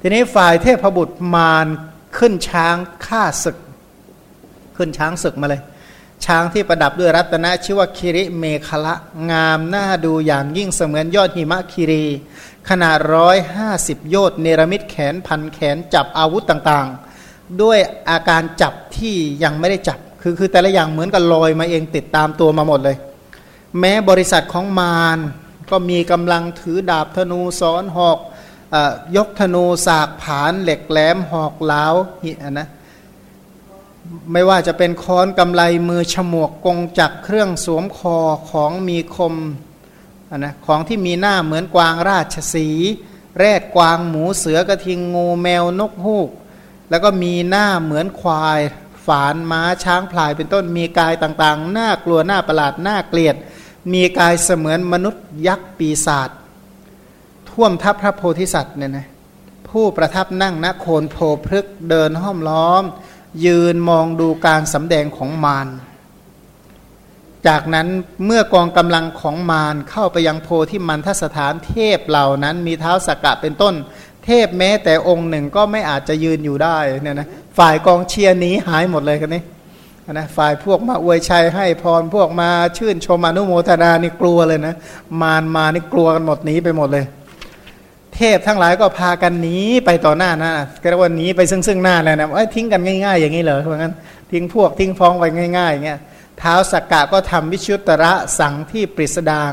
ทีนี้ฝ่ายเทพบุตรมารขึ้นช้างฆ่าศึก ขึ้นช้างศึกมาเลย ช้างที่ประดับด้วยรัตนะชื่อว่าคิริเมฆละ งามน่าดูอย่างยิ่งเสมือนยอดหิมะคิรี ขนาดร้อยห้าสิบโยชน์เนรมิตแขนพันแขนจับอาวุธต่างๆ ด้วยอาการจับที่ยังไม่ได้จับ คือคือแต่ละอย่างเหมือนกับลอยมาเองติดตามตัวมาหมดเลย แม้บริษัทของมารก็มีกำลังถือดาบธนูซ้อนหอก ยกธนูสากผานเหล็กแหลมหอกเหลาหินะไม่ว่าจะเป็นค้อนกำไลมือฉมวกกงจักเครื่องสวมคอของมีคมนะของที่มีหน้าเหมือนกวางราชสี แรดกวางหมูเสือกระทิงงูแมวนกฮูก แล้วก็มีหน้าเหมือนควาย ฝานม้าช้างพลายเป็นต้นมีกายต่างๆ หน่ากลัวหน่าประหลาดหน่าเกลียด มีกายเสมือนมนุษย์ยักษ์ปีศาจ ท่วมทับพระโพธิสัตว์เนี่ยนะผู้ประทับนั่งณโคนโพพฤกเดินห้อมล้อม ยืนมองดูการสำแดงของมารจากนั้นเมื่อกองกำลังของมารเข้าไปยังโพที่มันทสถานเทพเหล่านั้น มีเท้าสกกะเป็นต้น เทพแม้แต่องค์หนึ่งก็ไม่อาจจะยืนอยู่ได้เนี่ยนะฝ่ายกองเชียร์นี้หายหมดเลยกันนี่นะฝ่ายพวกมาอวยชัยให้พรพวกมาชื่นชมอนุโมทนานี่กลัวเลยนะ มารมานี่กลัวกันหมดหนีไปหมดเลย เทพทั้งหลายก็พากันหนีไปต่อหน้านะก็เรียกว่าหนีไปซึ่งซึ่งหน้าเลยนะไอ้ทิ้งกันง่าย ๆ อย่างนี้เหรอเพราะงั้นทิ้งพวกทิ้งฟ้องไปง่ายๆอย่างเงี้ยเท้าสักกะก็ทำวิชุตระสังที่ปริสดาง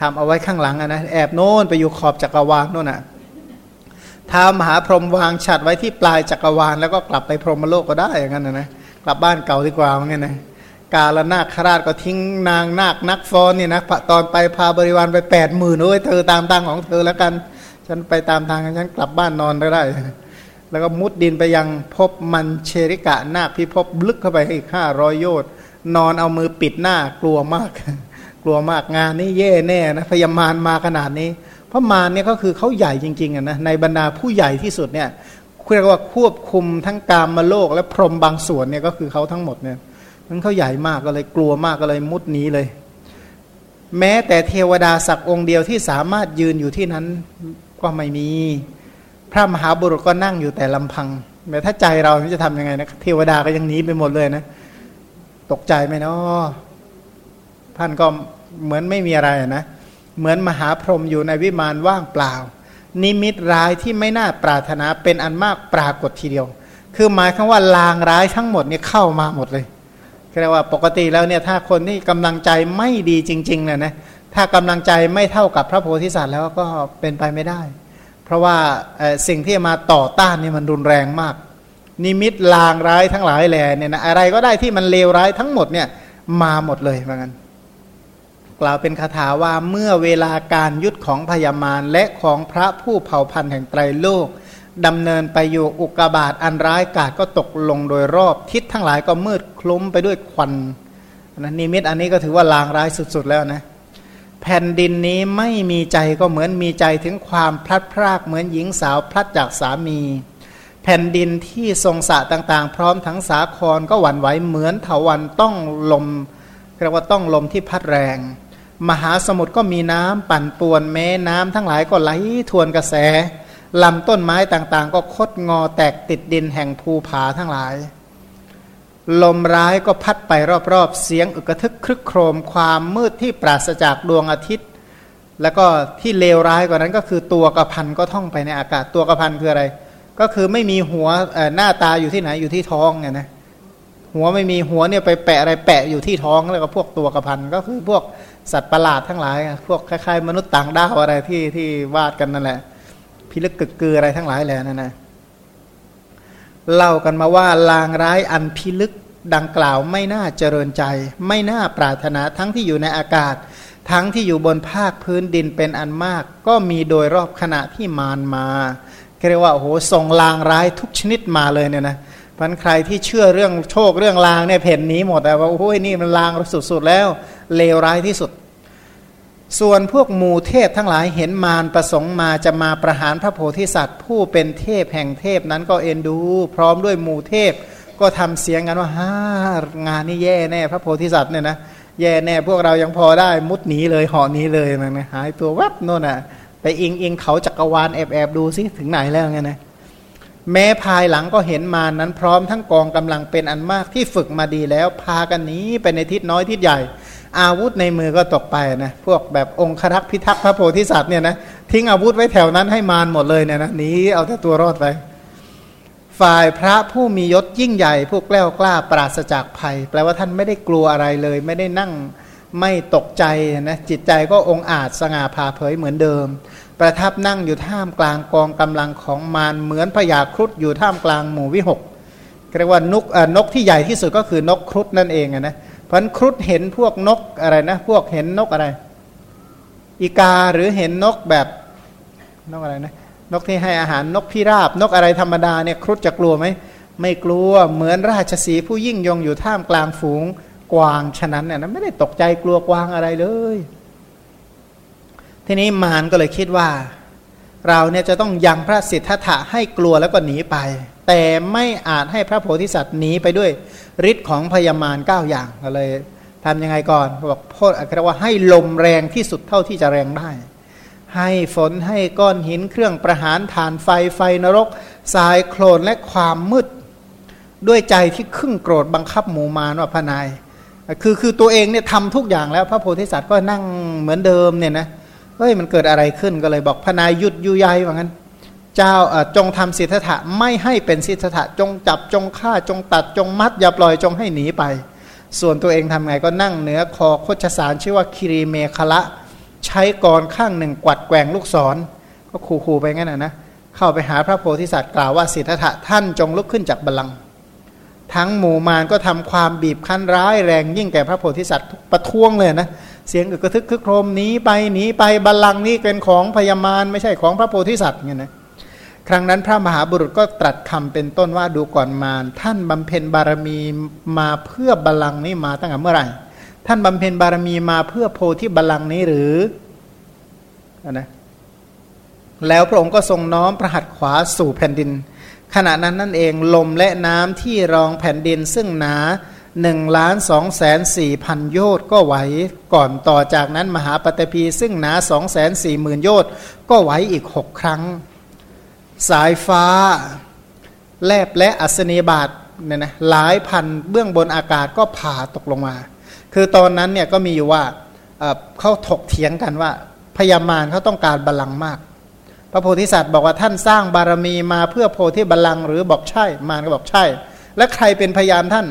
ทำเอาไว้ข้างหลังนะแอบโน้นไปอยู่ขอบจักรวาลโน่นน่ะท้ามหาพรหมวางฉัดไว้ที่ปลายจักรวาล แล้วก็กลับไปพรหมโลกก็ได้อย่างนั้นนะนะกลับบ้านเก่าดีกว่าอย่างเงี้ยนะกาลนาคราชก็ทิ้งนางนาคนักฟ้อนเนี่ยนะตอนไปพาบริวารไปแปดหมื่นโอ้ยเธอตามตังของเธอแล้วกัน ฉันไปตามทางฉันกลับบ้านนอนก็ได้ แล้วก็มุดดินไปยังพบมันเชริกะนาคพิภพลึกเข้าไปอีกห้าร้อยโยชน์นอนเอามือปิดหน้ากลัวมาก กลัวมากงานนี้เย่แน่นะพยามารมาขนาดนี้ เพราะมารเนี่ยก็คือเขาใหญ่จริงๆนะในบรรดาผู้ใหญ่ที่สุดเนี่ยเรียกว่าควบคุมทั้งกามมาโลกและพรหมบางส่วนเนี่ยก็คือเขาทั้งหมดเนี่ยมันเขาใหญ่มากก็เลยกลัวมากก็เลยมุดหนีเลย แม้แต่เทวดาสักองค์เดียวที่สามารถยืนอยู่ที่นั้น ก็ไม่มี พระมหาบุรุษก็นั่งอยู่แต่ลำพังแม้ถ้าใจเราจะทํำยังไงนะเทวดาก็ยังหนีไปหมดเลยนะ ตกใจไหมเนาะท่านก็เหมือนไม่มีอะไรนะ เหมือนมหาพรหมอยู่ในวิมานว่างเปล่า นิมิตร้ายที่ไม่น่าปรารถนาเป็นอันมากปรากฏทีเดียว คือหมายคำว่าลางร้ายทั้งหมดเนี่ยเข้ามาหมดเลยเรียกว่าปกติแล้วเนี่ยถ้าคนที่กำลังใจไม่ดีจริงๆเนี่ยนะ ถ้ากำลังใจไม่เท่ากับพระโพธิสัตว์แล้วก็เป็นไปไม่ได้ เพราะว่าสิ่งที่มาต่อต้านนี่มันรุนแรงมาก นิมิตลางร้ายทั้งหลายแหล่เนี่ยนะอะไรก็ได้ที่มันเลวร้ายทั้งหมดเนี่ยมาหมดเลยเหมือนกันกล่าวเป็นคาถาว่าเมื่อเวลาการยุดของพญามารและของพระผู้เผ่าพันธุ์แห่งไตรโลกดำเนินไปอยู่อุกบาตอันร้ายกาศก็ตกลงโดยรอบทิศทั้งหลายก็มืดคลุ้มไปด้วยควันนะนิมิตอันนี้ก็ถือว่าลางร้ายสุดๆแล้วนะ แผ่นดินนี้ไม่มีใจก็เหมือนมีใจถึงความพลัดพรากเหมือนหญิงสาวพลัดจากสามี แผ่นดินที่ทรงสะต่างๆ พร้อมทั้งสาครก็หวั่นไหวเหมือนเถาวันต้องลมเรียกว่าต้องลมที่พัดแรง มหาสมุทรก็มีน้ำปั่นป่วนแม้น้ำทั้งหลายก็ไหลทวนกระแสลำต้นไม้ต่างๆ ก็คดงอแตกติดดินแห่งภูผาทั้งหลาย ลมร้ายก็พัดไปรอบๆ เสียงอึกระทึกครึกโครมความมืดที่ปราศจากดวงอาทิตย์ แล้วก็ที่เลวร้ายกว่านั้นก็คือตัวกระพันก็ท่องไปในอากาศตัวกระพันคืออะไร ก็คือไม่มีหัวหน้าตาอยู่ที่ไหนอยู่ที่ท้องไงนะหัวไม่มีหัวเนี่ยไปแปะอะไรแปะอยู่ที่ท้องแล้วก็พวกตัวกระพันก็คือพวกสัตว์ประหลาดทั้งหลาย พวกคล้ายๆ มนุษย์ต่างดาวอะไรที่ที่วาดกันนั่นแหละพิลึกกึกกืออะไรทั้งหลายแหละนั่นนะ เล่ากันมาว่าลางร้ายอันพิลึกดังกล่าวไม่น่าเจริญใจ ไม่น่าปรารถนาทั้งที่อยู่ในอากาศ ทั้งที่อยู่บนภาคพื้นดินเป็นอันมาก ก็มีโดยรอบขณะที่มารมาเรียกว่าโอ้โหส่งลางร้ายทุกชนิดมาเลยเนี่ยนะพันใครที่เชื่อเรื่องโชคเรื่องลางเนี่ยเพ่นนี้หมดแต่ว่าโอ้ยนี่มันลางสุดๆแล้วเลวร้ายที่สุด ส่วนพวกหมู่เทพทั้งหลายเห็นมารประสงค์มาจะมาประหารพระโพธิสัตว์ ผู้เป็นเทพแห่งเทพนั้นก็เอ็นดู พร้อมด้วยหมู่เทพก็ทำเสียงกันว่าฮ่างานนี้แย่แน่พระโพธิสัตว์เนี่ยนะแย่แน่พวกเรายังพอได้มุดหนีเลยห่อนี้เลยนะหายตัววับโน่นน่ะไปอิงอิงเขาจักรวาลแอบแอบดูซิถึงไหนแล้วไงนะแม้ภายหลังก็เห็นมานั้นพร้อมทั้งกองกำลังเป็นอันมากที่ฝึกมาดีแล้วพากันหนีไปในทิศน้อยทิศใหญ่ อาวุธในมือก็ตกไปนะพวกแบบองครักษ์พิทักษ์พระโพธิสัตว์เนี่ยนะทิ้งอาวุธไว้แถวนั้นให้มารหมดเลยเนี่ยนะหนีเอาแต่ตัวรอดไป ฝ่ายพระผู้มียศยิ่งใหญ่ผู้แกล้วกล้าปราศจากภัย แปลว่าท่านไม่ได้กลัวอะไรเลย ไม่ได้นั่งไม่ตกใจนะจิตใจก็องอาจสง่าผ่าเผยเหมือนเดิม ประทับนั่งอยู่ท่ามกลางกองกำลังของมารเหมือนพญาครุฑอยู่ท่ามกลางหมู่วิหกเรียกว่านกนกที่ใหญ่ที่สุดก็คือนกครุฑนั่นเองนะเพราะครุฑเห็นพวกนกอะไรนะ พวกเห็นนกอะไร อีกาหรือเห็นนกแบบนกอะไรนะนกที่ให้อาหารนกพิราบ นกอะไรธรรมดาเนี่ยครุฑจะกลัวไหมไม่กลัวเหมือนราชสีผู้ยิ่งยงอยู่ท่ามกลางฝูงกวางฉะนั้นเนี่ยนะไม่ได้ตกใจกลัวกวางอะไรเลย ทีนี้มารก็เลยคิดว่า เราเนี่ยจะต้องยังพระสิทธัตถะให้กลัวแล้วก็หนีไป แต่ไม่อาจให้พระโพธิสัตว์หนีไปด้วย ฤทธิ์ของพยามารเก้าอย่างก็เลยทำยังไงก่อนบอกโพดเรียกว่าให้ลมแรงที่สุดเท่าที่จะแรงได้ ให้ฝนให้ก้อนหินเครื่องประหารฐานไฟไฟนรกทรายโคลนและความมืด ด้วยใจที่ครึ่งโกรธบังคับหมู่มารว่าพนาย คือคือตัวเองเนี่ยทำทุกอย่างแล้วพระโพธิสัตว์ก็นั่งเหมือนเดิมเนี่ยนะเฮ้ยมันเกิดอะไรขึ้นก็เลยบอกพนายหยุดยุยายว่างั้น เจ้าจงทำสิทธะไม่ให้เป็นสิทธะจงจับจงฆ่าจงตัดจงมัด อย่าปล่อยจงให้หนีไป ส่วนตัวเองทำไงก็นั่งเหนือคอโคชสารชื่อว่าคิรีเมคละ ใช้กรข้างหนึ่งกวัดแกว่งลูกศร ก็ขู่ๆไปงั้นนะนะเข้าไปหาพระโพธิสัตว์กล่าวว่าสิทธะท่านจงลุกขึ้นจากบัลลังก์ทั้งหมู่มารก็ทำความบีบคั้นร้ายแรงยิ่งแก่พระโพธิสัตว์ประท้วงเลยนะ เสียงอึกกระทึกคึกโครมหนีไปหนีไปบัลลังก์นี้เป็นของพญามารไม่ใช่ของพระโพธิสัตว์เงี้ยนะ ครั้งนั้นพระมหาบุรุษก็ตรัสคำเป็นต้นว่าดูก่อนมารท่านบำเพ็ญบารมีมาเพื่อบัลลังนี้มาตั้งแต่เมื่อไหร่ ท่านบำเพ็ญบารมีมาเพื่อโพธิบัลลังนี้หรือนะแล้วพระองค์ก็ทรงน้อมพระหัตขวาสู่แผ่นดิน ขณะนั้นนั่นเองลมและน้ำที่รองแผ่นดินซึ่งหนาหนึ่งล้านสองแสนสี่พันโยชน์ก็ไหวก่อนต่อจากนั้นมหาปฏิพีซึ่งหนาสองแสนสี่หมื่นโยชน์ก็ไหวอีกหกครั้ง สายฟ้าแลบและอัศนีบาทเนี่ยนะหลายพันเบื้องบนอากาศก็ผ่าตกลงมา คือตอนนั้นเนี่ยก็มีอยู่ว่าเขาถกเถียงกันว่าพญามารเขาต้องการบาลังมาก พระโพธิสัตว์บอกว่าท่านสร้างบารมีมาเพื่อโพธิบัลลังหรือบอกใช่มารก็บอกใช่ และใครเป็นพยานท่าน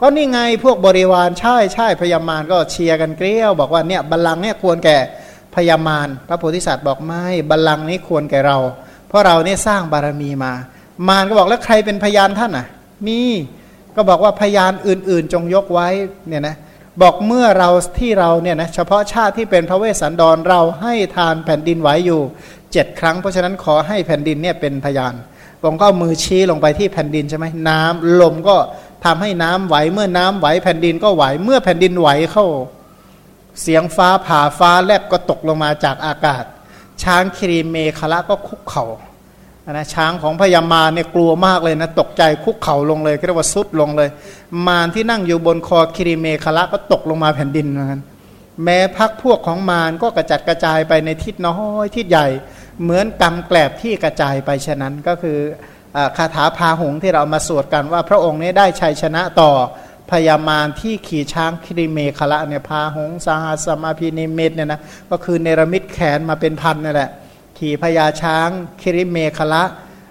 ก็นี่ไงพวกบริวารใช่ใช่พยามารก็เชียร์กันเกลี้ยวบอกว่าเนี่ยบัลลังเนี่ยควรแก่พยามารพระโพธิสัตว์บอกไม่บัลลังนี้ควรแก่เรา เพราะเราเนี่ยสร้างบารมีมา มารก็บอกแล้วใครเป็นพยานท่านอะ มีก็บอกว่าพยานอื่น ๆ จงยกไว้เนี่ยนะบอกเมื่อเราที่เราเนี่ยนะเฉพาะชาติที่เป็นพระเวสสันดรเราให้ทานแผ่นดินไหวอยู่เจ็ดครั้ง เพราะฉะนั้นขอให้แผ่นดินเนี่ยเป็นพยานผมก็มือชี้ลงไปที่แผ่นดินใช่ไหมน้ำลมก็ทำให้น้ำไหวเมื่อน้ำไหวแผ่นดินก็ไหวเมื่อแผ่นดินไหวเข้า เสียงฟ้าผ่าฟ้าแลบก็ตกลงมาจากอากาศ ช้างครีเมคละก็คุกเขา่านะช้างของพญามารเนี่ยกลัวมากเลยนะตกใจคุกเข่าลงเลยเรียกว่าสุดลงเลย มารที่นั่งอยู่บนคอครีเมคละก็ตกลงมาแผ่นดินเหมือนกันแม้พักพวกของมารก็กระจัดกระจายไปในทิศน้อยทิศใหญ่ เหมือนกำแกลบที่กระจายไปฉะนั้นก็คือคาถาพาหงที่เรามาสวดกันว่าพระองค์นี้ได้ชัยชนะต่อ พยามารที่ขี่ช้างคิริเมฆละเนี่ยพาหงสาหัสมาพินิเมตเนี่ยนะก็คือเนรมิตแขนมาเป็นพันนั่แหละขี่พญาช้างคิริเมฆละ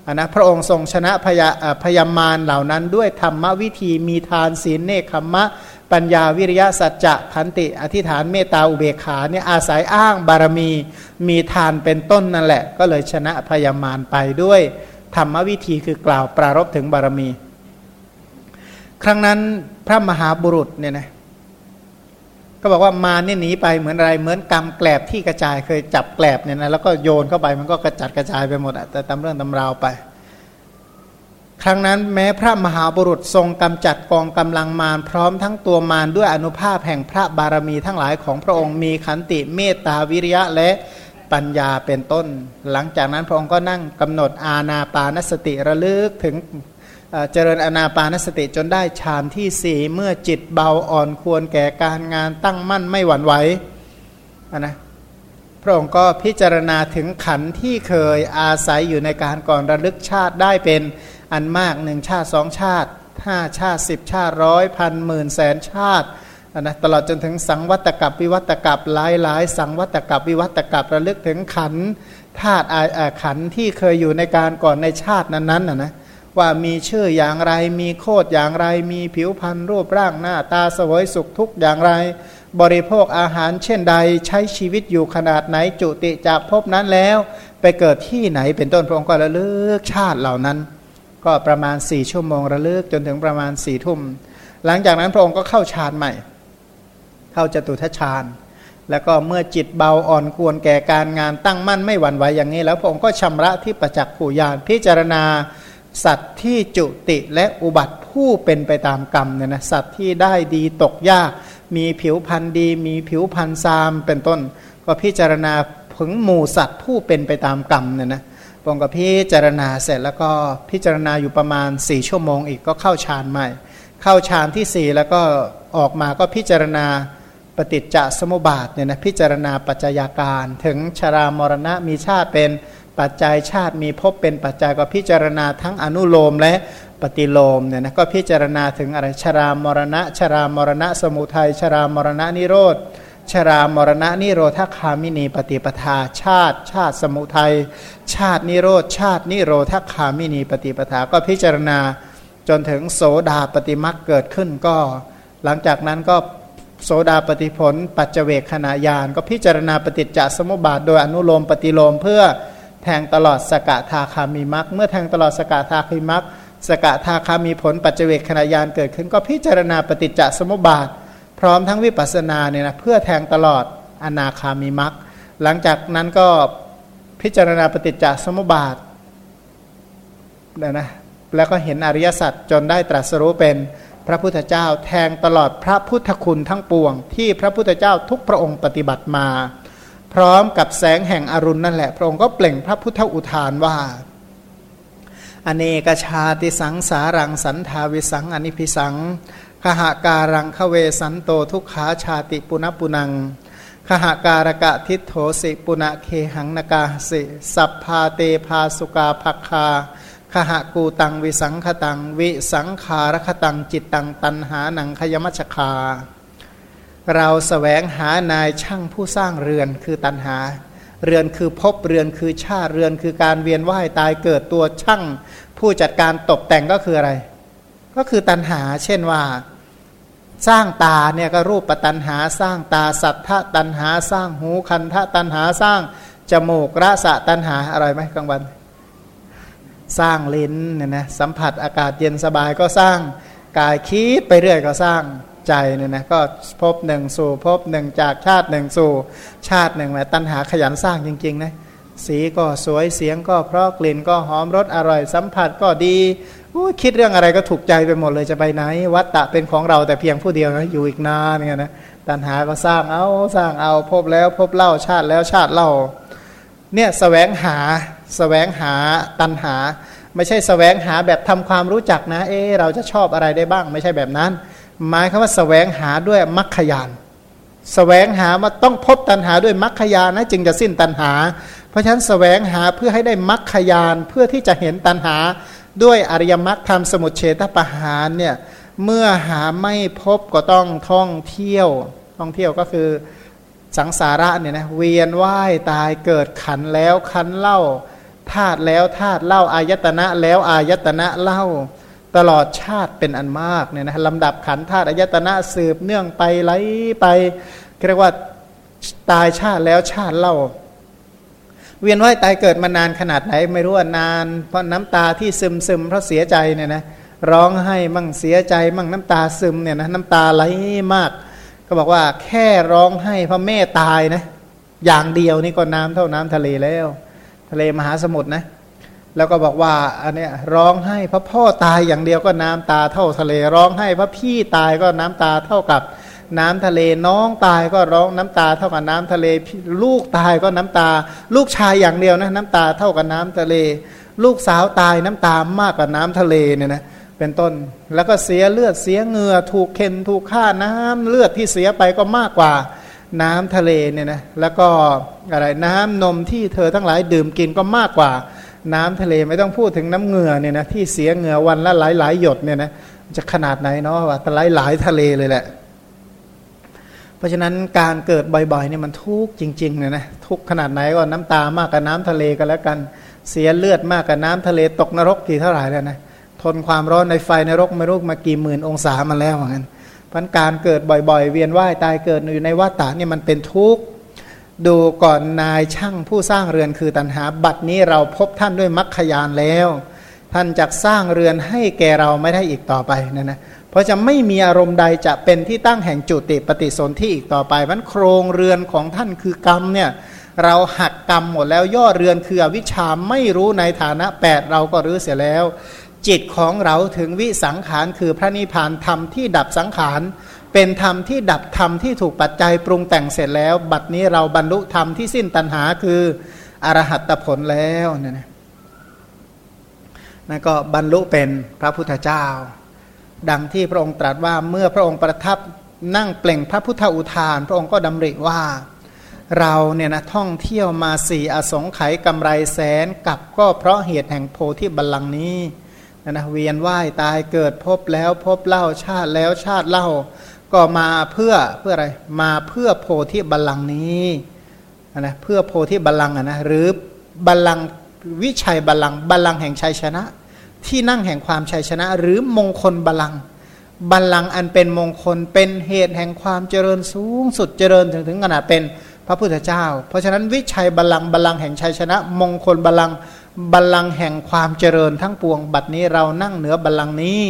อันะพระองค์ทรงชนะพยาพยามารเหล่านั้นด้วยธรรมวิธีมีทานศีลเนคขมะ ปัญญาวิริยะสัจจะขันติ อธิษฐานเมตตาอุเบกขาเนี่ยอาศัยอ้างบารมีมีทานเป็นต้นนั่นแหละ ก็เลยชนะพยามารไปด้วยธรรมวิธีคือกล่าวปรารบถึงบารมี ครั้งนั้น พระมหาบุรุษเนี่ยนะก็บอกว่ามาเนี่ยหนีไปเหมือนอะไรเหมือนกำแกลบที่กระจายเคยจับแกลบเนี่ยนะแล้วก็โยนเข้าไปมันก็กระจัดกระจายไปหมดอะแต่ตำเรื่องตำราวไป ครั้งนั้นแม้พระมหาบุรุษทรงกำจัดกองกำลังมารพร้อมทั้งตัวมารด้วยอนุภาพแห่งพระบารมีทั้งหลายของพระองค์มีขันติเมตตาวิริยะและปัญญาเป็นต้น หลังจากนั้นพระองค์ก็นั่งกำหนดอาณาปานสติระลึกถึง เจริญอนาปานสติจนได้ฌานที่สี่เมื่อจิตเบาอ่อนควรแก่การงานตั้งมั่นไม่หวั่นไหวนะพระองค์ก็พิจารณาถึงขันที่เคยอาศัยอยู่ในการก่อนระลึกชาติได้เป็นอันมากหนึ่งชาติสองชาติห้าชาติสิบชาติร้อยพันหมื่นแสนชาตินะตลอดจนถึงสังวัตกับวิวัตกับหลายหลายสังวัตกับวิวัตกับระลึกถึงขันธาตุขันที่เคยอยู่ในการก่อนในชาตินั้นๆนะนะ ว่ามีชื่ออย่างไร มีโคดอย่างไร มีผิวพรรณรูปร่างหน้าตาสวยสุขทุกอย่างไร บริโภคอาหารเช่นใดใช้ชีวิตอยู่ขนาดไหนจุติจากภพนั้นแล้ว ไปเกิดที่ไหนเป็นต้นพระองค์ก็ระลึกชาติเหล่านั้น ก็ประมาณสี่ชั่วโมงระลึกจนถึงประมาณสี่ทุ่ม หลังจากนั้นพระองค์ก็เข้าฌานใหม่ เข้าจตุทัชฌานแล้วก็เมื่อจิตเบาอ่อนควรแก่การงานตั้งมั่นไม่หวั่นไหวอย่างนี้ แล้วพระองค์ก็ชำระที่ประจักษ์ผูญาณพิจารณา สัตว์ที่จุติและอุบัติผู้เป็นไปตามกรรมเนี่ยนะสัตว์ที่ได้ดีตกยาก มีผิวพันธุ์ดี มีผิวพันธุ์ซามเป็นต้น ก็พิจารณาผึงหมู่สัตว์ผู้เป็นไปตามกรรมเนี่ยนะพงก็พิจารณาเสร็จแล้วก็พิจารณาอยู่ประมาณ 4 ชั่วโมงอีกก็เข้าฌานใหม่ เข้าฌานที่ 4 แล้วก็ออกมาก็พิจารณาปฏิจจสมุปบาทเนี่ยนะพิจารณาปัจจัยาการ ถึงชรามรณะมีชาติเป็น ปัจจัยชาติมีภพเป็นปัจจัยก็พิจารณาทั้งอนุโลมและปฏิโลมเนี่ยนะก็พิจารณาถึงอะไรชรามรณะ ชรามรณะ สมุทัยชรามรณะนิโรธชรามรณะนิโรธคามินีปฏิปทาชาติ ชาติสมุทัยชาตินิโรธชาตินิโรธคามินีปฏิปทาก็พิจารณาจนถึงโสดาปฏิมักเกิดขึ้นก็ หลังจากนั้นก็โสดาปฏิผล ปัจเจเวกขณะยานก็พิจารณาปฏิจจสมุปบาทโดยอนุโลมปฏิโลมเพื่อ แทงตลอดสกทาคามีมักเมื่อแทงตลอดสกทาคามีมักสกทาคามีผลปัจเจกขณะยานเกิดขึ้น ก็พิจารณาปฏิจจสมุปบาท พร้อมทั้งวิปัสสนาเนี่ยนะเพื่อแทงตลอดอนาคามีมักหลังจากนั้นก็พิจารณาปฏิจจสมุปบาทนะแล้วก็เห็นอริยสัจจนได้ตรัสรู้เป็นพระพุทธเจ้าแทงตลอดพระพุทธคุณทั้งปวง ที่พระพุทธเจ้าทุกพระองค์ปฏิบัติมา พร้อมกับแสงแห่งอรุณนั่นแหละ พระองค์ก็เปล่งพระพุทธอุทานว่า อเนกชาติสังสารังสันทาวิสังอนิพิสังขหาการังขเวสันโตทุกขาชาติปุณปุนังขหาการกะทิโถสิปุณะเคหังนกาสิสัพพาเตภาสุกาภักคาขหะกูตังวิสังขตัง วิสังขารคตังจิตตังตันหาหนังขยมัชคา เราสแสวงหานายช่างผู้สร้างเรือนคือตันหา เรือนคือพบเรือนคือชาติเรือนคือการเวียนว่ายตายเกิดตัวช่าง ผู้จัดการตกแต่งก็คืออะไร ก็คือตันหา เช่นว่า สร้างตาเนี่ยก็รูปปัตันหาสร้างตาสัทธตันหาสร้างหูคันทะตันหาสร้างจมูกรสะตันหาอะไรไหมกลางวัน สร้างลิ้นเนี่ยนะสัมผัสอากาศเย็นสบายก็สร้างกายคิดไปเรื่อยก็สร้าง ใจเนี่ยนะก็พบหนึ่งสู่พบหนึ่งจากชาติหนึ่งสู่ชาติหนึ่งแหละตัณหาขยันสร้างจริงๆนะสีก็สวยเสียงก็เพราะกลิ่นก็หอมรสอร่อยสัมผัสก็ดีคิดเรื่องอะไรก็ถูกใจไปหมดเลยจะไปไหน วัตตะเป็นของเราแต่เพียงผู้เดียวนะอยู่อีกนานเนี่ยนะตัณหาก็สร้างเอาสร้างเอาพบแล้วพบเล่าชาติแล้วชาติเล่าเนี่ยสแสวงหาสแสวงหาตันหา ไม่ใช่สแสวงหาแบบทำความรู้จักนะ เออเราจะชอบอะไรได้บ้าง ไม่ใช่แบบนั้น หมายคำว่าสแสวงหาด้วยมรรคยานสแสวงหามาต้องพบตันหาด้วยมรรคยานนะจึงจะสิ้นตันหา เพราะฉะนั้นสแสวงหาเพื่อให้ได้มรรคยานเพื่อที่จะเห็นตันหาด้วยอริยมรรคธรรมสมุทเฉทประหารเนี่ยเมื่อหาไม่พบก็ต้องท่องเที่ยว ท่องเที่ยวก็คือสังสาระเนี่ยนะเวียนว่ายตายเกิดขันแล้วขันเล่าธาตุแล้วธาตุเล่าอายตนะแล้วอายตนะเล่า ตลอดชาติเป็นอันมากเนี่ยนะลำดับขันธาตุอายตนะสืบเนื่องไปไหลไปเรียกว่าตายชาติแล้วชาติเล่า เวียนว่ายตายเกิดมานานขนาดไหนไม่รู้ว่านาน เพราะน้ำตาที่ซึมซึมเพราะเสียใจเนี่ยนะร้องให้มั่งเสียใจมั่งน้ำตาซึมเนี่ยนะน้ำตาไหลมาก ก็บอกว่าแค่ร้องให้พระแม่ตายนะ อย่างเดียวนี่ก็น้ำเท่าน้ำทะเลแล้ว ทะเลมหาสมุทรนะ แล้วก็บอกว่าอันเนี้ยร้องให้พระพ่อตายอย่างเดียวก็น้ำตาเท่าทะเล ร้องให้พระพี่ตายก็น้ำตาเท่ากับน้ำทะเลน้องตายก็ร้องน้ำตาเท่ากับน้ำทะเล ลูกตายก็น้ำตา ลูกชายอย่างเดียวนะน้ำตาเท่ากับน้ำทะเล ลูกสาวตายน้ำตามากกว่าน้ำทะเลเนี่ยนะเป็นต้นแล้วก็เสียเลือดเสียเหงื่อถูกเข็นถูกฆ่าน้ำเลือดที่เสียไปก็มากกว่าน้ำทะเลเนี่ยนะแล้วก็อะไรน้ำนมที่เธอทั้งหลายดื่มกินก็มากกว่า น้ำทะเลไม่ต้องพูดถึงน้ำเหงื่อเนี่ยนะที่เสียเหงื่อวันละหลายหลายหยดเนี่ยนะจะขนาดไหนเนาะว่าหลายหลายทะเลเลยแหละ เพราะฉะนั้นการเกิดบ่อยๆเนี่ยมันทุกข์จริงๆเนี่ยนะทุกขนาดไหนก็น้ำตามากกับน้ำทะเลกันแล้วกันเสียเลือดมากกับน้ำทะเลตกนรกกี่เท่าไหร่แล้วนะทนความร้อนในไฟนรกไม่รู้มากี่หมื่นองศามาแล้วเหมือนกันพันการเกิดบ่อยๆ เวียนว่ายตายเกิดอยู่ในวัฏฏะเนี่ยมันเป็นทุกข์ ดูก่อนนายช่างผู้สร้างเรือนคือตันหา บัดนี้เราพบท่านด้วยมรรคยานแล้ว ท่านจะสร้างเรือนให้แกเราไม่ได้อีกต่อไปนะนะเพราะจะไม่มีอารมณ์ใดจะเป็นที่ตั้งแห่งจุติปฏิสนธิอีกต่อไปมันโครงเรือนของท่านคือกรรมเนี่ยเราหักกรรมหมดแล้วย่อเรือนคืออวิชาไม่รู้ในฐานะ 8 เราก็รื้อเสียแล้ว จิตของเราถึงวิสังขารคือพระนิพพานธรรมที่ดับสังขาร เป็นธรรมที่ดับธรรมที่ถูกปัจจัยปรุงแต่งเสร็จแล้ว บัดนี้เราบรรลุธรรมที่สิ้นตัณหาคืออรหัตผลแล้วเนี่ยนะนั่นก็บรรลุเป็นพระพุทธเจ้า ดังที่พระองค์ตรัสว่าเมื่อพระองค์ประทับนั่งเปล่งพระพุทธอุทาน พระองค์ก็ดำริว่า เราเนี่ยนะท่องเที่ยวมาสี่อสงไขยกำไรแสนกับก็เพราะเหตุแห่งโพธิบัลลังก์นี้นะเวียนว่ายตายเกิดพบแล้วพบเล่าชาติแล้วชาติเล่า ก็มาเพื่อเพื่ออะไร มาเพื่อโพธิบัลลังก์นี้นะเพื่อโพธิบัลลังก์นะหรือบัลลังก์วิชัยบัลลังก์บัลลังก์แห่งชัยชนะ ที่นั่งแห่งความชัยชนะ หรือมงคลบัลลังก์บัลลังก์อันเป็นมงคลเป็นเหตุแห่งความเจริญสูงสุดเจริญถึงถึงขนาดเป็นพระพุทธเจ้า เพราะฉะนั้นวิชัยบัลลังก์บัลลังก์แห่งชัยชนะ มงคลบัลลังก์บัลลังก์แห่งความเจริญทั้งปวงบัดนี้เรานั่งเหนือบัลลังก์นี้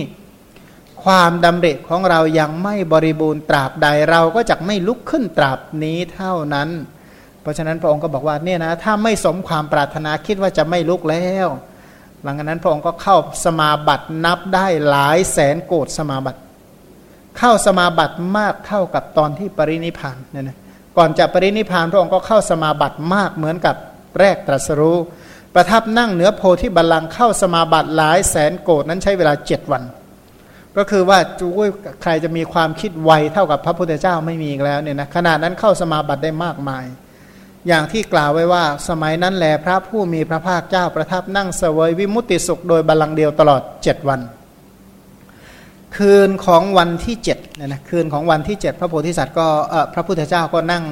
ความดำริของเรายังไม่บริบูรณ์ตราบใดเราก็จะไม่ลุกขึ้นตราบนี้เท่านั้น เพราะฉะนั้นพระองค์ก็บอกว่าเนี่ยนะถ้าไม่สมความปรารถนาคิดว่าจะไม่ลุกแล้ว หลังจากนั้นพระองค์ก็เข้าสมาบัตินับได้หลายแสนโกดสมาบัติเข้าสมาบัติมากเท่ากับตอนที่ปรินิพานเนี่ยนะก่อนจะปรินิพานพระองค์ก็เข้าสมาบัติมากเหมือนกับแรกตรัสรู้ ประทับนั่งเหนือโพธิบัลลังก์เข้าสมาบัติหลายแสนโกดนั้นใช้เวลาเจ็ดวัน ก็คือว่าจูใครจะมีความคิดไวเท่ากับพระพุทธเจ้าไม่มีอีกแล้วเนี่ยนะขนาดนั้นเข้าสมาบัติได้มากมาย อย่างที่กล่าวไว้ว่า สมัยนั้นแลพระผู้มีพระภาคเจ้าประทับนั่งเสวยวิมุตติสุขโดยบัลลังเดียวตลอดเจ็ดวัน คืนของวันที่เจ็ดเนี่ยนะคืนของวันที่เจ็ดพระโพธิสัตว์ก็เออพระพุทธเจ้าก็นั่ง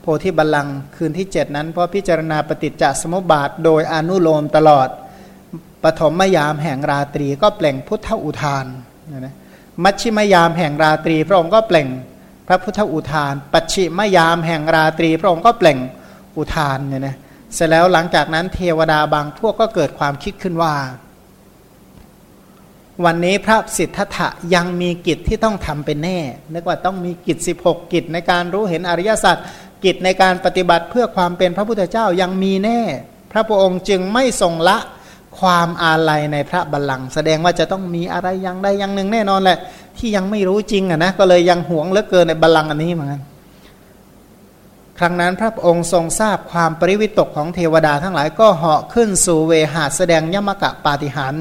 โพธิบัลลังคืนที่เจ็ดนั้นเพราะพิจารณาปฏิจจสมุปบาทโดยอนุโลมตลอดปฐมยามแห่งราตรีก็เปล่งพุทธอุทาน นะมัชชิมยามแห่งราตรี พระองค์ก็เปล่งพระพุทธอุทาน ปัจฉิมยามแห่งราตรี พระองค์ก็เปล่งอุทานเนี่ยนะเสร็จแล้วหลังจากนั้นเทวดาบางพวกก็เกิดความคิดขึ้นว่า วันนี้พระสิทธัตถะยังมีกิจที่ต้องทำเป็นแน่ นึกว่าต้องมีกิจ 16 กิจในการรู้เห็นอริยสัจกิจในการปฏิบัติเพื่อความเป็นพระพุทธเจ้ายังมีแน่ พระพุทธองค์จึงไม่ทรงละ ความอาลัยในพระบัลลังก์แสดงว่าจะต้องมีอะไรอย่างใดอย่างหนึ่งแน่นอนแหละ ที่ยังไม่รู้จริงอะนะก็เลยยังหวงเหลือเกินในบัลลังก์อันนี้เหมือนกันครั้งนั้นพระองค์ทรงทราบความปริวิตกของเทวดาทั้งหลายก็เหาะขึ้นสู่เวหาแสดงยมกะปาฏิหาร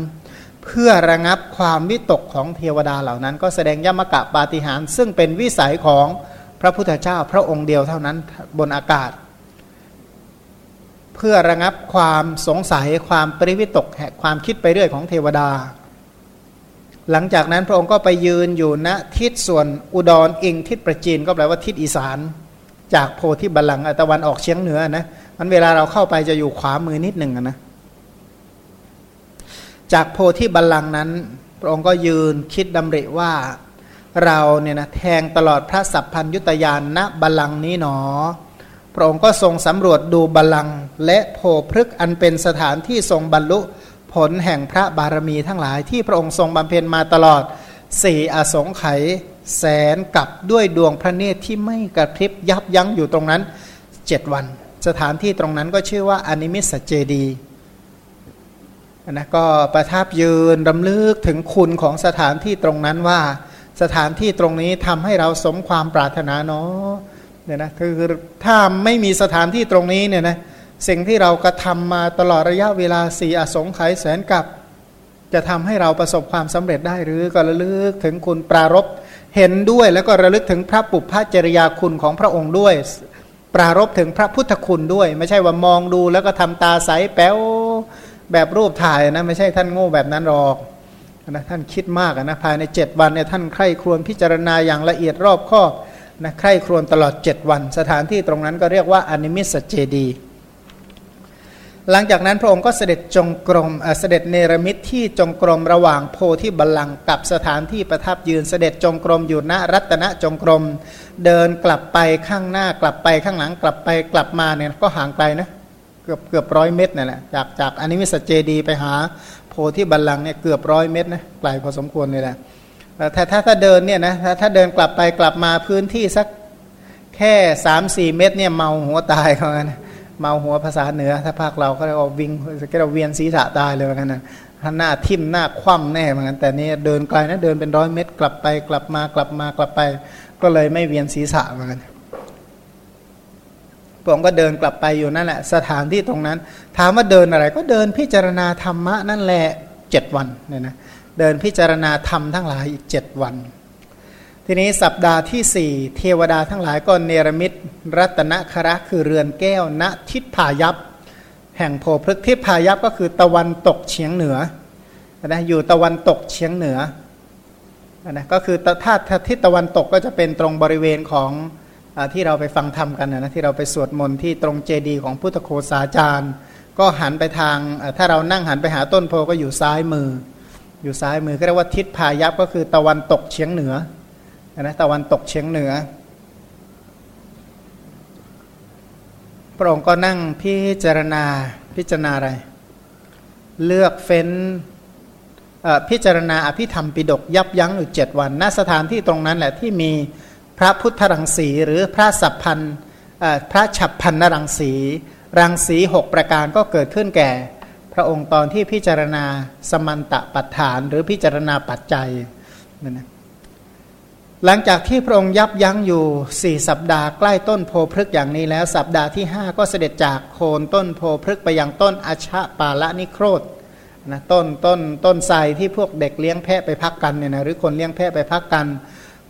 เพื่อระงับความวิตกของเทวดาเหล่านั้น ก็แสดงยมกะปาฏิหารซึ่งเป็นวิสัยของพระพุทธเจ้าพระองค์เดียวเท่านั้นบนอากาศ เพื่อระงับความสงสัยความปริวิตกความคิดไปเรื่อยของเทวดา หลังจากนั้นพระองค์ก็ไปยืนอยู่ณทิศส่วนอุดรอิงทิศประจีนก็แปลว่าทิศอีสาน จากโพธิบัลลังก์ตะวันออกเฉียงเหนือนะมันเวลาเราเข้าไปจะอยู่ขวามือนิดหนึ่งนะจากโพธิบัลลังก์นั้น พระองค์ก็ยืนคิดดำริว่าเราเนี่ยนะแทงตลอดพระสัพพัญยุตยานณบัลลังก์นี้หนอพ ระองค์ก็ทรงสำรวจดูบาลังและโพพฤกอันเป็นสถานที่ทรงบรรลุผลแห่งพระบารมีทั้งหลายที่พระองค์ทรงบำเพ็ญมาตลอดสี่อสงไขยแสนกับด้วยดวงพระเนตรที่ไม่กระพริบยับยั้งอยู่ตรงนั้นเจ็ดวัน สถานที่ตรงนั้นก็ชื่อว่าอนิมิสเจดีนะก็ประทับยืนรำลึกถึงคุณของสถานที่ตรงนั้นว่า สถานที่ตรงนี้ทำให้เราสมความปรารถนาเนาะ เนี่ยนะคือถ้าไม่มีสถานที่ตรงนี้เนี่ยนะสิ่งที่เรากระทำมาตลอดระยะเวลาสี่อสงไขยแสนกับ จะทำให้เราประสบความสำเร็จได้หรือก็ระลึกถึงคุณปรารบเห็นด้วยแล้วก็ระลึกถึงพระปุพพจริยาคุณของพระองค์ด้วย ปรารบถึงพระพุทธคุณด้วย ไม่ใช่ว่ามองดูแล้วก็ทำตาใสแป๊วแบบรูปถ่ายนะไม่ใช่ท่านโง่แบบนั้นหรอกนะท่านคิดมากนะภายใน7วันเนี่ยท่านใคร่ครวญพิจารณาอย่างละเอียดรอบคอบ นะใคร่ครวญตลอด 7 วัน สถานที่ตรงนั้นก็เรียกว่าอนิมิสเจดี หลังจากนั้นพระองค์ก็เสด็จจงกรมเสด็จเนรมิตที่จงกรมระหว่างโพธิบัลลังก์กับสถานที่ประทับยืนเสด็จจงกรมอยู่ณรัตนจงกรมเดินกลับไปข้างหน้ากลับไปข้างหลังกลับไปกลับมาเนี่ยก็ห่างไกลนะเกือบเกือบร้อยเมตรนั่นแหละจากจากอนิมิสเจดีไปหาโพธิบัลลังก์เนี่ยเกือบร้อยเมตรนะไกลพอสมควรเลยแหละ ถ้าถ้าถ้าเดินเนี่ยนะถ้าถ้าเดินกลับไปกลับมาพื้นที่สักแค่สามสี่เมตรเนี่ยเมาหัวตายเขากันเมาหัวภาษาเหนือ ถ้าภาคเราก็เรียกว่าวิงก็เราเวียนศีรษะตายเลยเหมือนกันนะหน้าทิ่มหน้าคว่ำแน่เหมือนกันแต่นี่เดินไกลนะเดินเป็นร้อยเมตร กลับไปกลับมากลับมากลับไป ก็เลยไม่เวียนศีรษะเหมือนกันพระองค์ก็เดินกลับไปอยู่นั่นแหละ สถานที่ตรงนั้น ถามว่าเดินอะไร ก็เดินพิจารณาธรรมะนั่นแหละเจ็ดวันเนี่ยนะเเดินพิจารณาธรรมทั้งหลายอีกเจ็ดวัน ทีนี้สัปดาห์ที่สี่เทวดาทั้งหลายก็เนรมิตรัตนคระคือเรือนแก้วณทิศพายัพแห่งโพพฤกทิศพายัพก็คือตะวันตกเฉียงเหนือนะอยู่ตะวันตกเฉียงเหนือนะก็คือถ้าทิศตะวันตกก็จะเป็นตรงบริเวณของที่เราไปฟังธรรมกันนะที่เราไปสวดมนต์ที่ตรงเจดีย์ของพุทธโคสาจารย์ ก็หันไปทางถ้าเรานั่งหันไปหาต้นโพก็อยู่ซ้ายมือ อยู่ซ้ายมือก็เรียกว่าทิศพายัพก็คือตะวันตกเฉียงเหนือนะตะวันตกเฉียงเหนือ พระองค์ก็นั่งพิจารณาพิจารณาอะไร เลือกเฟ้นพิจารณาอภิธรรมปิดกยับยั้งอยู่เจ็ดวันณสถานที่ตรงนั้นแหละที่มีพระพุทธรังสีหรือพระสัพพันพระฉับพันนรังสี รังสีหกประการก็เกิดขึ้นแก่ ระองค์ตอนที่พิจารณาสมันตะปัฏฐาน หรือพิจารณาปัจจัยนั่นนะหลังจากที่พระองค์ยับยั้งอยู่สี่สัปดาห์ใกล้ต้นโพพฤกอย่างนี้แล้ว สัปดาห์ที่ห้าก็เสด็จจากโคนต้นโพพฤกไปยังต้นอาชะปาละนิโครธนะต้นต้นต้นไทรที่พวกเด็กเลี้ยงแพะไปพักกันเนี่ยนะหรือคนเลี้ยงแพะไปพักกัน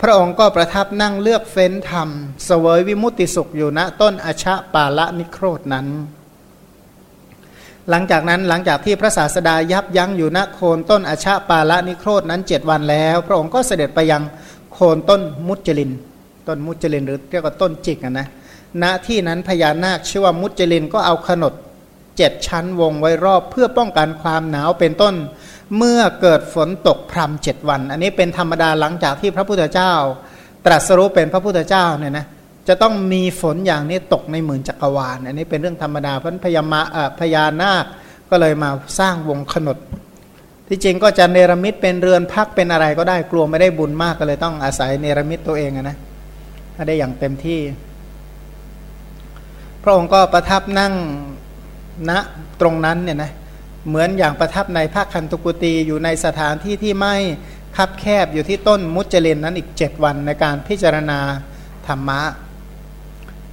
พระองค์ก็ประทับนั่งเลือกเฟ้นธรรมเสวยวิมุตติสุขอยู่ณต้นอชะปาละนิโครดนั้น หลังจากนั้นหลังจากที่พระศาสดายับยั้งอยู่ณโคนต้นอชะปาละนิโครดนั้นเจ็ดวันแล้ว พระองค์ก็เสด็จไปยังโคนต้นมุจลิน ต้นมุจลินหรือเรียกว่าต้นจิกนะณที่นั้นพญานาคชื่อว่ามุจลินก็เอาขนดเจ็ดชั้นวงไว้รอบเพื่อป้องกันความหนาวเป็นต้น เมื่อเกิดฝนตกพรำเจ็ดวัน อันนี้เป็นธรรมดาหลังจากที่พระพุทธเจ้า ตรัสรู้เป็นพระพุทธเจ้าเนี่ยนะ จะต้องมีฝนอย่างนี้ตกในหมื่นจักรวาล อันนี้เป็นเรื่องธรรมดาเพราะพญามาพญานาคก็เลยมาสร้างวงขนด ที่จริงก็จะเนรมิตเป็นเรือนพักเป็นอะไรก็ได้กลัวไม่ได้บุญมากก็เลยต้องอาศัยเนรมิตตัวเองนะถ้าได้อย่างเต็มที่ พระองค์ก็ประทับนั่งณนะตรงนั้นเนี่ยนะเหมือนอย่างประทับในภาคคันตุกุตีอยู่ในสถานที่ที่ไม่คับแคบอยู่ที่ต้นมุจเลินนั้นอีกเจ็ดวันในการพิจารณาธรรมะ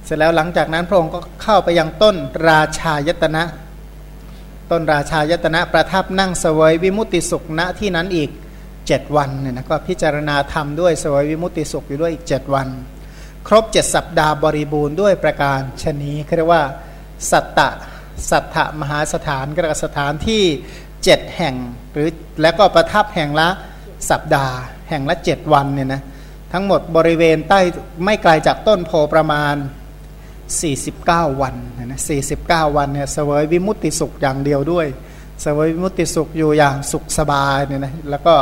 เสร็จแล้วหลังจากนั้นพระองค์ก็เข้าไปยังต้นราชายตนะ ต้นราชายตนะประทับนั่งเสวยวิมุติสุขณที่นั้นอีกเจ็ดวันเนี่ยนะก็พิจารณาธรรมด้วยเสวยวิมุติสุขอยู่ด้วยอีกเจ็ดวัน ครบเจ็ดสัปดาห์บริบูรณ์ด้วยประการชนีเรียกว่า สัตตะสัทธมหาสถานกระสถานที่เจ็ดแห่งหรือแล้วก็ประทับแห่งละสัปดาห์ แห่งละเจ็ดวันเนี่ยนะทั้งหมดบริเวณใต้ไม่ไกลจากต้นโพประมาณ 49 วันนะ49วันเนี่ยเสวยวิมุตติสุขอย่างเดียวด้วยเสวยวิมุตติสุขอยู่อย่างสุขสบายเนี่ยนะแล้วก็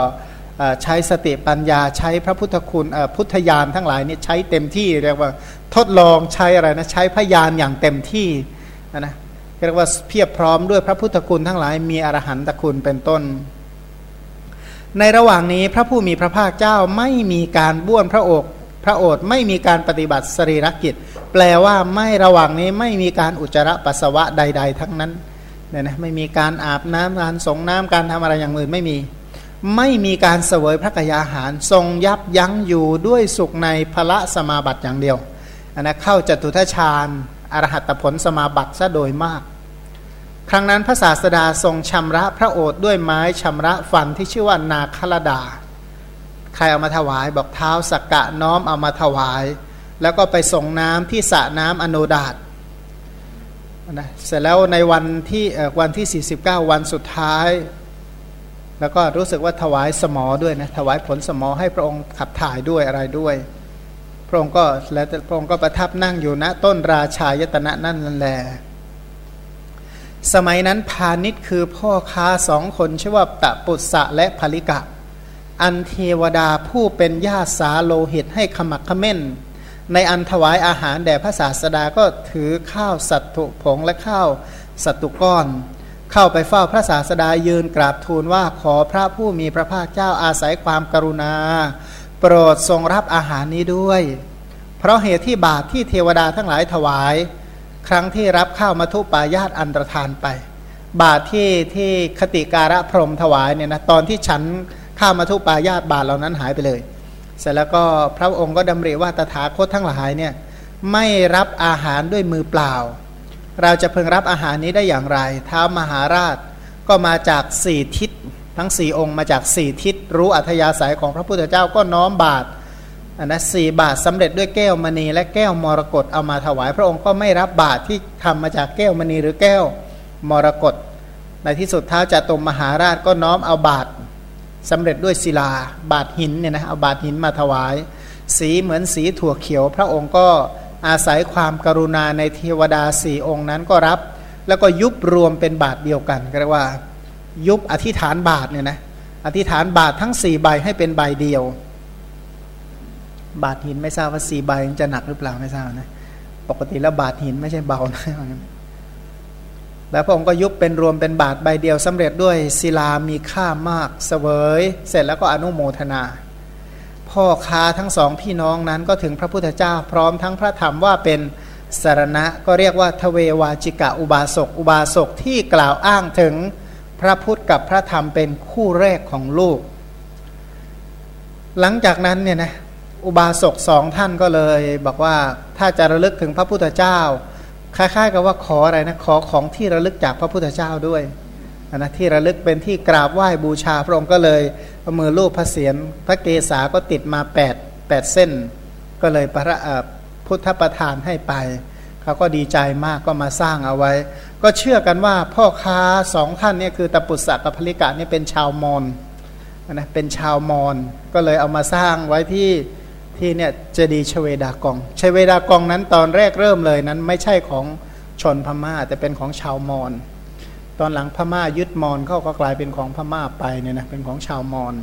ใช้สติปัญญาใช้พระพุทธคุณพุทธญาณทั้งหลายนี่ใช้เต็มที่เรียกว่าทดลองใช้อะไรนะใช้พยานอย่างเต็มที่นะเรียกว่าเพียบพร้อมด้วยพระพุทธคุณทั้งหลายมีอรหันตคุณเป็นต้น ในระหว่างนี้พระผู้มีพระภาคเจ้าไม่มีการบ้วนพระอก พระโอษฐ์ไม่มีการปฏิบัติสรีรกิจ แปลว่าไม่ระหว่างนี้ไม่มีการอุจจาระปัสสาวะใด ๆ ทั้งนั้นเนี่ยนะไม่มีการอาบน้ำการสงน้ำการทำอะไรอย่างอื่นไม่มี ไม่มีการเสวยพระกยาหาร ทรงยับยั้งอยู่ด้วยสุขในพระสมาบัติอย่างเดียวอันนะเข้าจตุทชาญอรหัตผลสมาบัติซะโดยมาก ครั้งนั้นพระศาสดาทรงชำระพระโอษฐ์ด้วยไม้ชำระฟันที่ชื่อว่านาคลดา ใครเอามาถวายบอกเท้าสักกะน้อมเอามาถวาย แล้วก็ไปส่งน้ำที่สระน้ำอโนดาตนะเสร็จแล้วในวันที่วันที่ 49 วันสุดท้าย แล้วก็รู้สึกว่าถวายสมอด้วยนะถวายผลสมอให้พระองค์ขับถ่ายด้วยอะไรด้วย พระองค์ก็แล้วพระองค์ก็ประทับนั่งอยู่ณต้นราชายตนะนั่นแหละสมัยนั้นพาณิชย์คือพ่อค้าสองคนชื่อว่าตะปุษะและภลิกะ อันเทวดาผู้เป็นญาติสาโลหิตให้ขมักขม้น ในอันถวายอาหารแด่พระศาสดาก็ถือข้าวสัตถุผงและข้าวสัตตุก้อน เข้าไปเฝ้าพระศาสดายืนกราบทูลว่าขอพระผู้มีพระภาคเจ้าอาศัยความกรุณา โปรดทรงรับอาหารนี้ด้วย เพราะเหตุที่บาตรที่เทวดาทั้งหลายถวาย ครั้งที่รับข้าวมัทุปายาตอันตรธานไป บาทที่ที่คติการะพรมถวายเนี่ยนะตอนที่ฉัน ข้าวมัทุปายาตบาทเหล่านั้นหายไปเลย เสร็จแล้วก็พระองค์ก็ดำริว่าตถาคตทั้งหลายเนี่ยไม่รับอาหารด้วยมือเปล่า เราจะเพิ่งรับอาหารนี้ได้อย่างไรท้ามหาราชก็มาจากสี่ทิศทั้งสี่องค์มาจากสี่ทิศรู้อัธยาศัยของพระพุทธเจ้าก็น้อมบาตรอันนะสี่บาทสำเร็จด้วยแก้วมณี และแก้วมรกตเอามาถวาย พระองค์ก็ไม่รับบาทที่ทำมาจากแก้วมณีหรือแก้วมรกตในที่สุดท้าจตุมมหาราชก็น้อมเอาบาท สำเร็จด้วยศิลาบาทหินเนี่ยนะเอาบาทหินมาถวาย สีเหมือนสีถั่วเขียว พระองค์ก็อาศัยความกรุณาในเทวดาสี่องค์นั้นก็รับ แล้วก็ยุบรวมเป็นบาทเดียวกันก็เรียกว่า ยุบอธิษฐานบาทเนี่ยนะอธิษฐานบาททั้งสี่ใบให้เป็นใบเดียว บาทหินไม่ทราบว่าสี่ใบจะหนักหรือเปล่าไม่ทราบนะปกติแล้วบาทหินไม่ใช่เบานะ แล้วพระองค์ก็ยุบเป็นรวมเป็นบาทใบเดียวสำเร็จด้วยศิลามีค่ามากเสวย เสร็จแล้วก็อนุโมทนา พ่อค้าทั้งสองพี่น้องนั้นก็ถึงพระพุทธเจ้าพร้อมทั้งพระธรรมว่าเป็นสารณะก็เรียกว่าทเววาจิกะอุบาสกอุบาสกที่กล่าวอ้างถึงพระพุทธกับพระธรรมเป็นคู่แรกของลูก หลังจากนั้นเนี่ยนะอุบาสกสองท่านก็เลย บอกว่าถ้าจะระลึกถึงพระพุทธเจ้า คล้ายๆ กับว่าขออะไรนะขอของที่ระลึกจากพระพุทธเจ้าด้วยนะที่ระลึกเป็นที่กราบไหว้บูชาพระองค์ก็เลยเอามือลูบพระเศียรพระเกศาก็ติดมา8 8เส้น ก็เลยพระพุทธประทานให้ไปเขาก็ดีใจมากก็มาสร้างเอาไว้ ก็เชื่อกันว่าพ่อค้าสองท่านนี่คือตปุษะกับพลิกะนี่เป็นชาวมอญนะเป็นชาวมอญก็เลยเอามาสร้างไว้ที่ ที่เนี่ยเจดีชเวดากองชเวดากองนั้นตอนแรกเริ่มเลยนั้นไม่ใช่ของชนพม่า แต่เป็นของชาวมอญตอนหลังพม่ายึดมอญเขาก็กลายเป็นของพม่าไปเนี่ยนะเป็นของชาวมอญ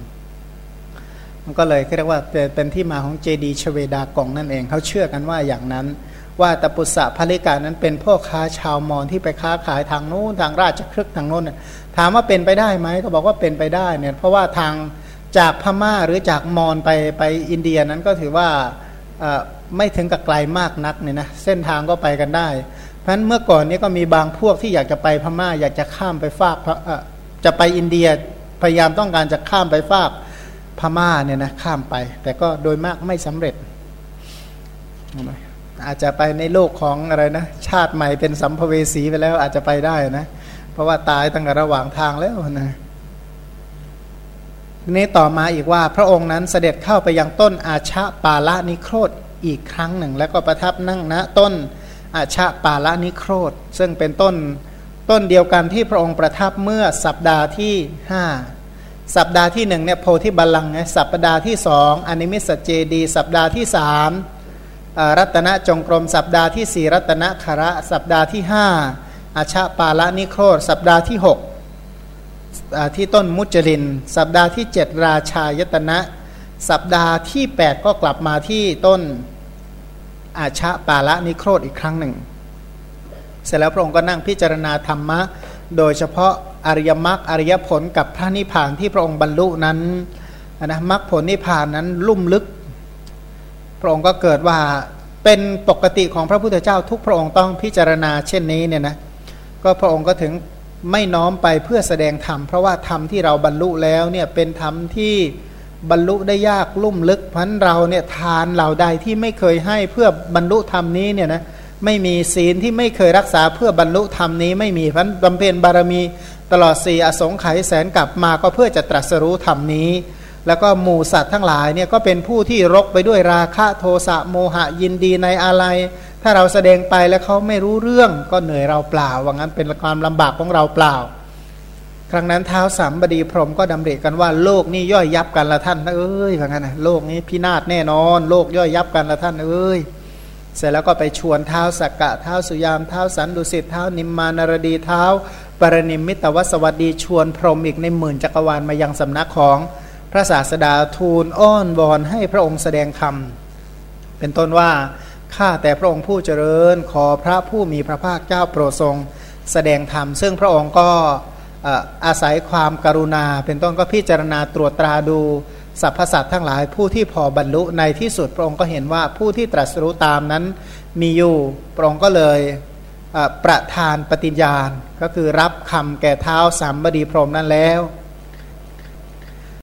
มันก็เลยเรียกว่าเป็นที่มาของเจดีชเวดากองนั่นเองเขาเชื่อกันว่าอย่างนั้น ว่าตปุษะภริกานั้นเป็นพ่อค้าชาวมอญที่ไปค้าขายทางโน้นทางราชครึกทางโน้นถามว่าเป็นไปได้ไหมก็บอกว่าเป็นไปได้เนี่ยเพราะว่าทาง จากพม่าหรือจากมอญไปไปอินเดียนั้นก็ถือว่าไม่ถึงกับไกลมากนักเนี่ยนะเส้นทางก็ไปกันได้ เพราะฉะนั้นเมื่อก่อนนี้ก็มีบางพวกที่อยากจะไปพม่า อยากจะข้ามไปฝากจะไปอินเดียพยายามต้องการจะข้ามไปฝากพม่าเนี่ยนะข้ามไป แต่ก็โดยมากไม่สำเร็จ อาจจะไปในโลกของอะไรนะชาติใหม่เป็นสัมภเวสีไปแล้วอาจจะไปได้นะ เพราะว่าตายตั้งแต่ระหว่างทางแล้วนะ นี้ต่อมาอีกว่าพระองค์นั้นเสด็จเข้าไปยังต้นอาชะปาละนิโครธอีกครั้งหนึ่ง แล้วก็ประทับนั่งณต้นอาชะปาละนิโครธซึ่งเป็นต้นต้นเดียวกันที่พระองค์ประทับเมื่อสัปดาห์ที่ห้าสัปดาห์ที่หนึ่งเนี่ยโพธิบัลลังไงสัปดาห์ที่สองอนิมิสเจดี สัปดาห์ที่สามรัตนจงกรม สัปดาห์ที่สี่รัตนคระ สัปดาห์ที่ห้าอาชะปาละนิโครธสัปดาห์ที่หก ที่ต้นมุจลิน สัปดาห์ที่ 7 ราชายตนะ สัปดาห์ที่ 8 ก็กลับมาที่ต้นอาชะปาละนิโครธอีกครั้งหนึ่ง เสร็จแล้วพระองค์ก็นั่งพิจารณาธรรมะ โดยเฉพาะอริยมรรคอริยผลกับพระนิพพานที่พระองค์บรรลุนั้นนะมรรคผลนิพพานนั้นลุ่มลึก พระองค์ก็เกิดว่าเป็นปกติของพระพุทธเจ้าทุกพระองค์ต้องพิจารณาเช่นนี้เนี่ยนะก็พระองค์ก็ถึง ไม่น้อมไปเพื่อแสดงธรรมเพราะว่าธรรมที่เราบรรลุแล้วเนี่ยเป็นธรรมที่บรรลุได้ยากลุ่มลึกพันเราเนี่ยทานเหล่าใดที่ไม่เคยให้เพื่อบรรลุธรรมนี้เนี่ยนะไม่มีศีลที่ไม่เคยรักษาเพื่อบรรลุธรรมนี้ไม่มีพันบำเพ็ญบารมีตลอดสี่อสงไขยแสนกลับมาก็เพื่อจะตรัสรู้ธรรมนี้ แล้วก็หมูสัตว์ทั้งหลายเนี่ยก็เป็นผู้ที่รกไปด้วยราคะโทสะโมหะยินดีในอะไร ถ้าเราแสดงไปแล้วเขาไม่รู้เรื่องก็เหนื่อยเราเปล่าว่างั้นเป็นความลำบากของเราเปล่า ครั้งนั้นเท้าสามบดีพรหมก็ดำริกันว่าโลกนี้ย่อยยับกันละท่านเอ้ยว่างั้นนะโลกนี้พินาศแน่นอน โลกย่อยยับกันละท่านเอ้ยเสร็จแล้วก็ไปชวนเท้าสักกะเท้าสุยามเท้าสันดุสิตเท้านิมมานารดีเท้าปรนิมมิตวสวัสดีชวนพรหมอีกในหมื่นจักรวาลมายังสำนักของพระศาสดาทูลอ้อนวอนให้พระองค์แสดงธรรมเป็นต้นว่า ข้าแต่พระองค์ผู้เจริญ ขอพระผู้มีพระภาคเจ้าโปรดทรง แสดงธรรม ซึ่งพระองค์ก็อาศัยความกรุณา เป็นต้นก็พิจารณาตรวจตราดูสรรพสัตว์ทั้งหลายผู้ที่พอบรรลุในที่สุดพระองค์ก็เห็นว่าผู้ที่ตรัสรู้ตามนั้นมีอยู่พระองค์ก็เลยประทานปฏิญญาณ ก็คือรับคำแก่เท้าสามบดีพรหมนั้นแล้ว